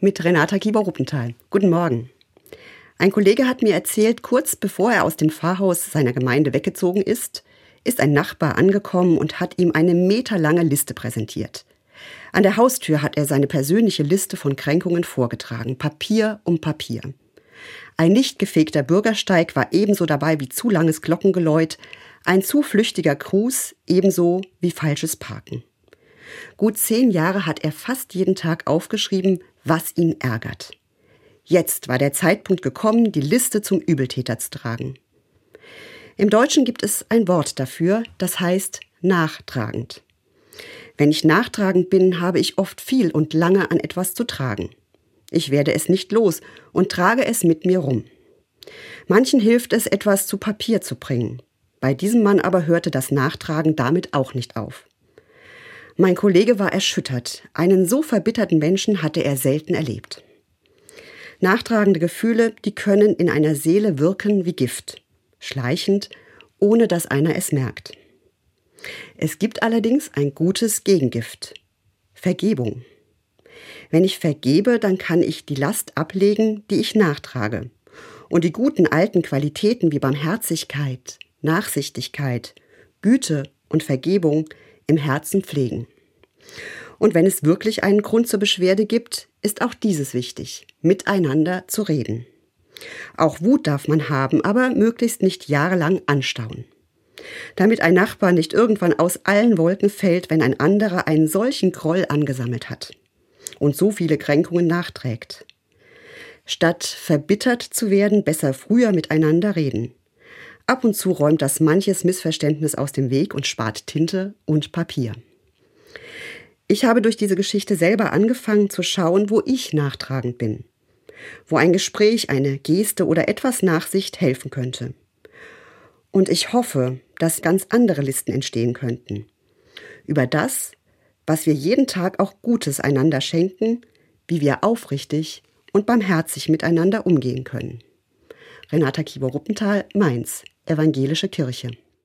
mit Renata Kieber-Ruppenthal. Guten Morgen. Ein Kollege hat mir erzählt, kurz bevor er aus dem Pfarrhaus seiner Gemeinde weggezogen ist, ist ein Nachbar angekommen und hat ihm eine meterlange Liste präsentiert. An der Haustür hat er seine persönliche Liste von Kränkungen vorgetragen, Papier um Papier. Ein nicht gefegter Bürgersteig war ebenso dabei wie zu langes Glockengeläut, ein zu flüchtiger Gruß ebenso wie falsches Parken. Gut zehn Jahre hat er fast jeden Tag aufgeschrieben, was ihn ärgert. Jetzt war der Zeitpunkt gekommen, die Liste zum Übeltäter zu tragen. Im Deutschen gibt es ein Wort dafür, das heißt nachtragend. Wenn ich nachtragend bin, habe ich oft viel und lange an etwas zu tragen. Ich werde es nicht los und trage es mit mir rum. Manchen hilft es, etwas zu Papier zu bringen. Bei diesem Mann aber hörte das Nachtragen damit auch nicht auf. Mein Kollege war erschüttert. Einen so verbitterten Menschen hatte er selten erlebt. Nachtragende Gefühle, die können in einer Seele wirken wie Gift, schleichend, ohne dass einer es merkt. Es gibt allerdings ein gutes Gegengift. Vergebung. Wenn ich vergebe, dann kann ich die Last ablegen, die ich nachtrage. Und die guten alten Qualitäten wie Barmherzigkeit, Nachsichtigkeit, Güte und Vergebung im Herzen pflegen. Und wenn es wirklich einen Grund zur Beschwerde gibt, ist auch dieses wichtig, miteinander zu reden. Auch Wut darf man haben, aber möglichst nicht jahrelang anstauen damit ein Nachbar nicht irgendwann aus allen Wolken fällt, wenn ein anderer einen solchen Groll angesammelt hat und so viele Kränkungen nachträgt. Statt verbittert zu werden, besser früher miteinander reden. Ab und zu räumt das manches Missverständnis aus dem Weg und spart Tinte und Papier. Ich habe durch diese Geschichte selber angefangen zu schauen, wo ich nachtragend bin, wo ein Gespräch, eine Geste oder etwas Nachsicht helfen könnte. Und ich hoffe, dass ganz andere Listen entstehen könnten. Über das, was wir jeden Tag auch Gutes einander schenken, wie wir aufrichtig und barmherzig miteinander umgehen können. Renata Kieber-Ruppenthal, Mainz, Evangelische Kirche.